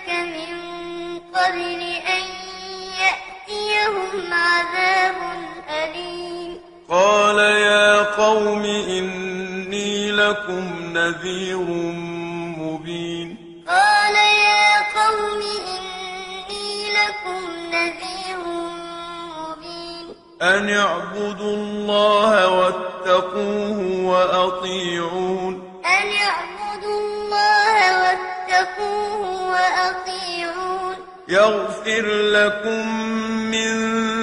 قومك من قبل أن يأتيهم عذاب أليم. قال يا قوم إني لكم نذير مبين. قال يا قوم إني لكم نذير مبين. أن اعبدوا الله واتقوه وأطيعون. أن اعبدوا الله واتقوه يغفر لكم من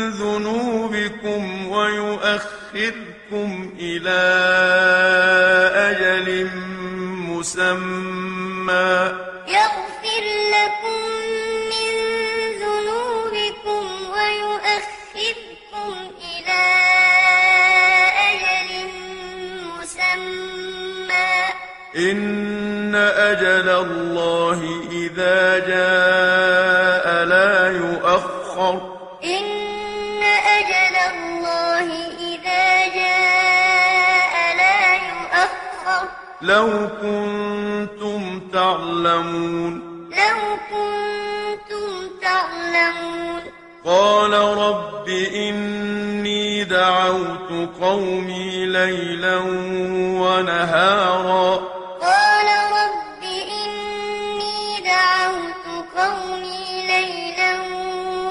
ذنوبكم ويؤخركم إلى أجل مسمى. يغفر لكم من ذنوبكم ويؤخركم إلى أجل مسمى. إن أجل الله إذا جاء. لو كنتم تعلمون. لو كنتم تعلمون. قال رب إني دعوت قومي ليلا ونهارا. قال رب إني دعوت قومي ليلا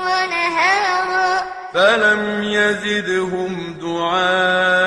ونهارا. فلم يزدهم دعائي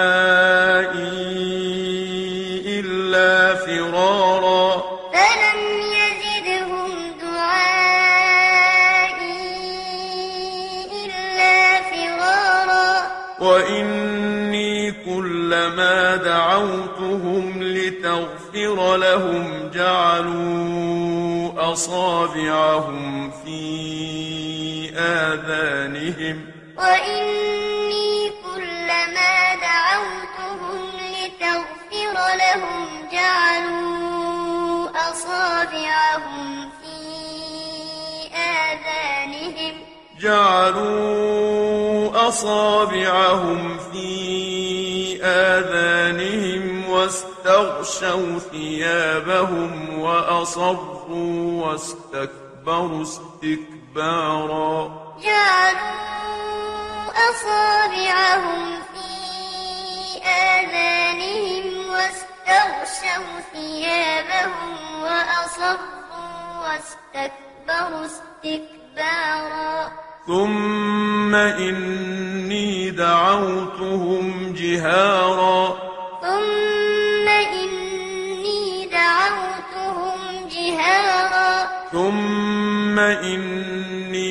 دعوتهم لتغفر لهم جعلوا أصابعهم في آذانهم. وإني كلما دعوتهم لتغفر لهم جعلوا أصابعهم في آذانهم. جعلوا أصابعهم في آذانهم واستغشوا ثيابهم وأصروا واستكبروا استكبارا. جعلوا أصابعهم في آذانهم واستغشوا ثيابهم وأصروا واستكبروا استكبارا. ثم إني دعوتهم جهارا ثم إني دعوتهم جهارا ثم إني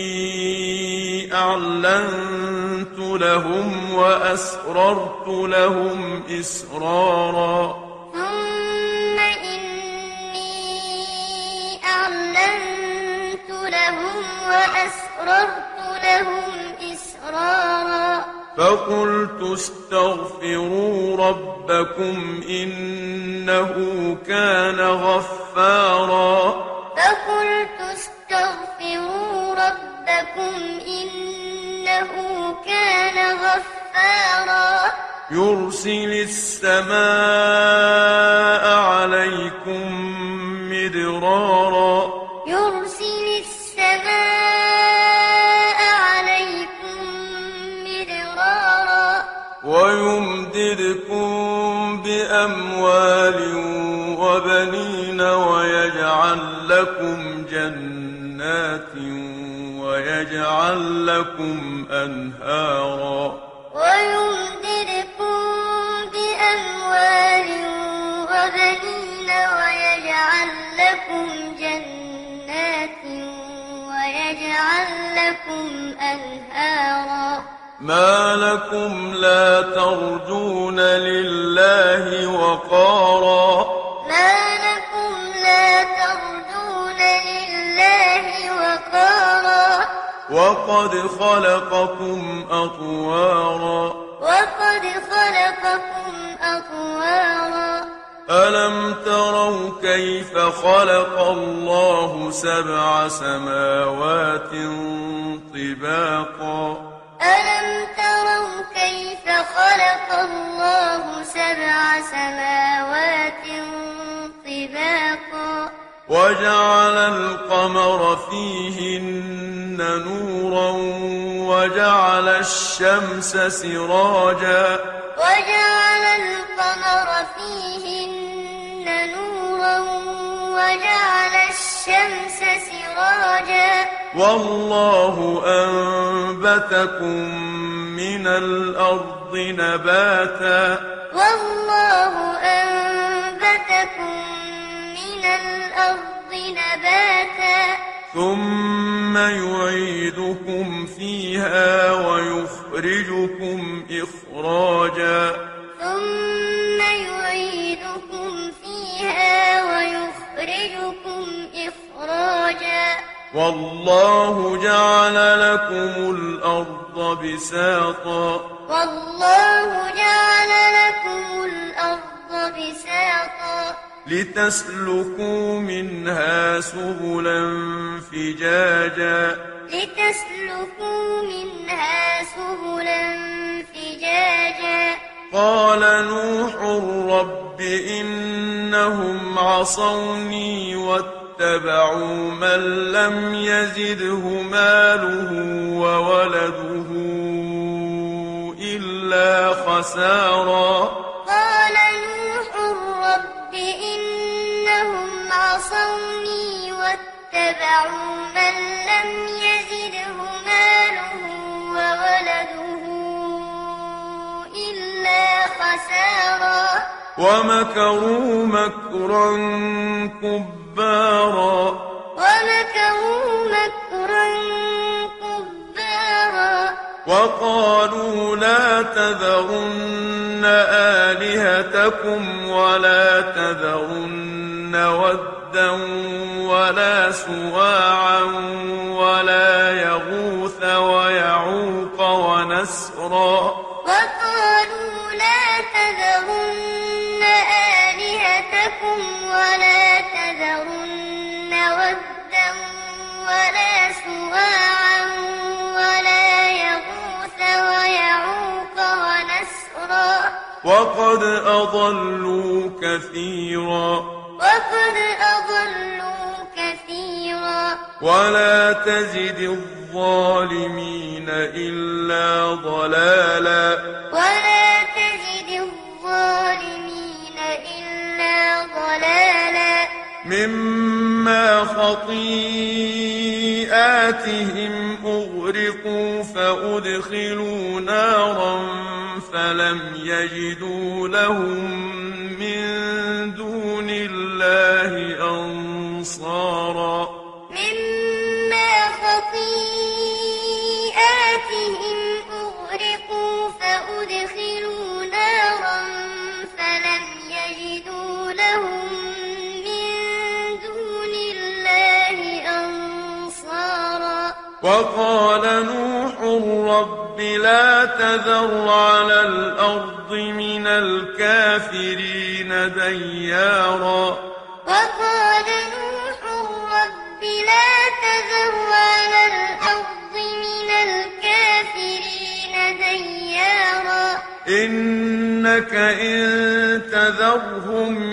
أعلنت لهم وأسررت لهم إسرارا ثم إني أعلنت لهم وأسررت فقلت استغفروا ربكم إنه كان غفارا. فقلت استغفروا ربكم إنه كان غفارا. يرسل السماء عليكم مدرارا. وبنين ويجعل لكم جنات ويجعل لكم أنهارا ويمددكم بأموال وبنين ويجعل لكم جنات ويجعل لكم أنهارا ما لكم لا ترجون لله وقارا وقد خلقكم أطوارا. وقد خلقكم أطوارا. ألم تروا كيف خلق الله سبع سماوات طباقا؟ ألم تروا كيف خلق الله سبع سماوات طباقا وجعل القمر فيهن نورا وجعل الشمس سراجا وجعل القمر فيهن نورا وجعل الشمس سراجا والله أنبتكم من الأرض نباتا والله أنبتكم نباتا ثم يعيدكم فيها ويخرجكم إخراجا. ثم يعيدكم فيها ويخرجكم إخراجا. والله جعل لكم الأرض بساطا. والله جعل لتسلكوا منها سبلا فجاجا. لتسلكوا منها سبلا فجاجا. قال نوح رب إنهم عصوني واتبعوا من لم يزده ماله وولده إلا خسارا. من لم يزده ماله وولده إلا خسارا. ومكروا مكرا كبارا. ومكروا مكرا كبارا. وقالوا لا تذرن آلهتكم ولا تذرن ودا ولا سواعا ولا يغوث ويعوق ونسرا. وقالوا لا تذرن آلهتكم ولا تذرن ودا ولا سواعا ولا يغوث ويعوق ونسرا. وقد أضلوا كثيرا. وقد أضلوا كثيرا. ولا تزد الظالمين إلا ضلالا. ولا تزد الظالمين إلا ضلالا. مما خطيئاتهم أغرقوا فأدخلوا نارا فلم يجدوا لهم وقال نوح رب لا تذر على الأرض من الكافرين ديارا. وقال نوح رب لا تذر على الأرض من الكافرين ديارا. إنك إن تذرهم